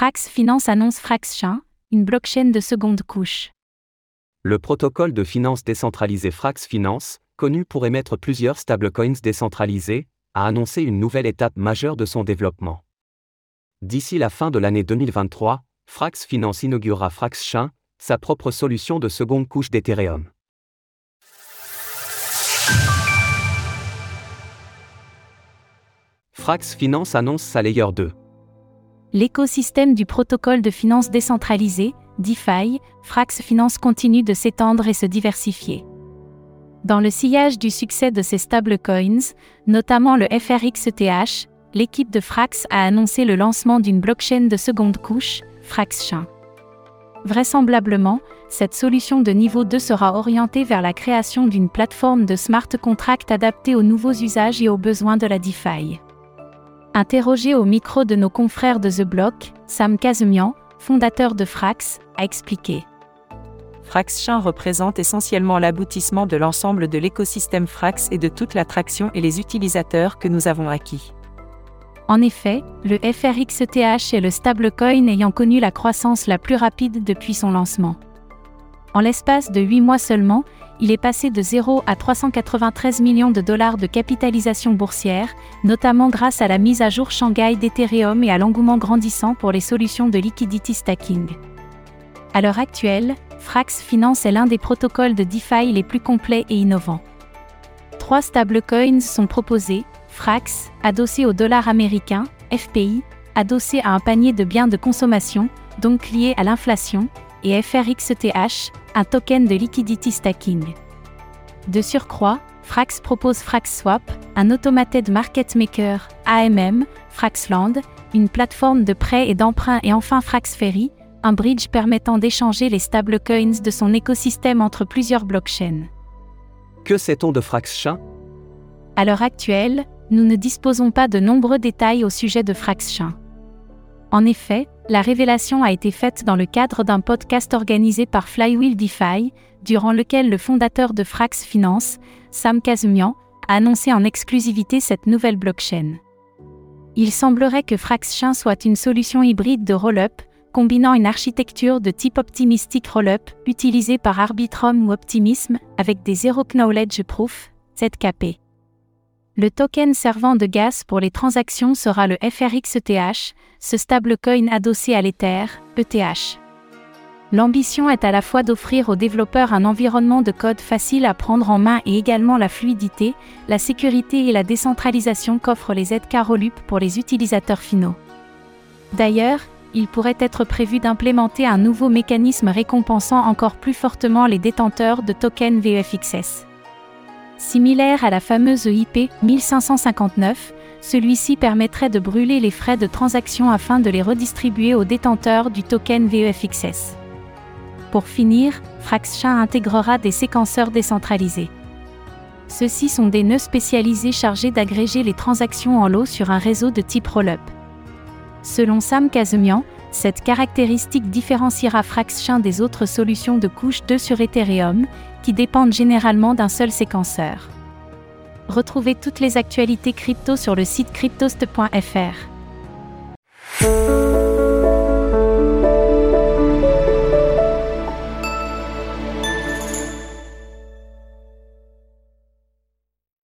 Frax Finance annonce Frax Chain, une blockchain de seconde couche. Le protocole de finance décentralisé Frax Finance, connu pour émettre plusieurs stablecoins décentralisés, a annoncé une nouvelle étape majeure de son développement. D'ici la fin de l'année 2023, Frax Finance inaugurera Frax Chain, sa propre solution de seconde couche d'Ethereum. Frax Finance annonce sa Layer 2. L'écosystème du protocole de finance décentralisé, DeFi, Frax Finance continue de s'étendre et se diversifier. Dans le sillage du succès de ses stablecoins, notamment le FRXETH, l'équipe de Frax a annoncé le lancement d'une blockchain de seconde couche, FraxChain. Vraisemblablement, cette solution de niveau 2 sera orientée vers la création d'une plateforme de smart contract adaptée aux nouveaux usages et aux besoins de la DeFi. Interrogé au micro de nos confrères de The Block, Sam Kazemian, fondateur de Frax, a expliqué. FraxChain représente essentiellement l'aboutissement de l'ensemble de l'écosystème Frax et de toute l'attraction et les utilisateurs que nous avons acquis. En effet, le FRXETH est le stablecoin ayant connu la croissance la plus rapide depuis son lancement. En l'espace de 8 mois seulement, il est passé de 0 à 393 millions de dollars de capitalisation boursière, notamment grâce à la mise à jour Shanghai d'Ethereum et à l'engouement grandissant pour les solutions de liquidity stacking. À l'heure actuelle, Frax Finance est l'un des protocoles de DeFi les plus complets et innovants. Trois stablecoins sont proposés, Frax, adossé au dollar américain, FPI, adossé à un panier de biens de consommation, donc lié à l'inflation, et FRXETH, un token de liquidity stacking. De surcroît, Frax propose FraxSwap, un automated market maker, AMM, Fraxland, une plateforme de prêt et d'emprunt et enfin FraxFerry, un bridge permettant d'échanger les stablecoins de son écosystème entre plusieurs blockchains. Que sait-on de FraxChain À l'heure actuelle, nous ne disposons pas de nombreux détails au sujet de FraxChain. En effet, la révélation a été faite dans le cadre d'un podcast organisé par Flywheel DeFi, durant lequel le fondateur de Frax Finance, Sam Kazemian, a annoncé en exclusivité cette nouvelle blockchain. Il semblerait que FraxChain soit une solution hybride de roll-up, combinant une architecture de type optimistic roll-up, utilisée par Arbitrum ou Optimism, avec des Zero Knowledge Proof, ZKP. Le token servant de gaz pour les transactions sera le FRXETH, ce stablecoin adossé à l'Ether, ETH. L'ambition est à la fois d'offrir aux développeurs un environnement de code facile à prendre en main et également la fluidité, la sécurité et la décentralisation qu'offrent les ZK Rollup pour les utilisateurs finaux. D'ailleurs, il pourrait être prévu d'implémenter un nouveau mécanisme récompensant encore plus fortement les détenteurs de tokens VEFXS. Similaire à la fameuse IP 1559, celui-ci permettrait de brûler les frais de transaction afin de les redistribuer aux détenteurs du token VEFXS. Pour finir, FraxChain intégrera des séquenceurs décentralisés. Ceux-ci sont des nœuds spécialisés chargés d'agréger les transactions en lot sur un réseau de type roll-up. Selon Sam Kazemian, cette caractéristique différenciera FraxChain des autres solutions de couche 2 sur Ethereum, qui dépendent généralement d'un seul séquenceur. Retrouvez toutes les actualités crypto sur le site cryptost.fr.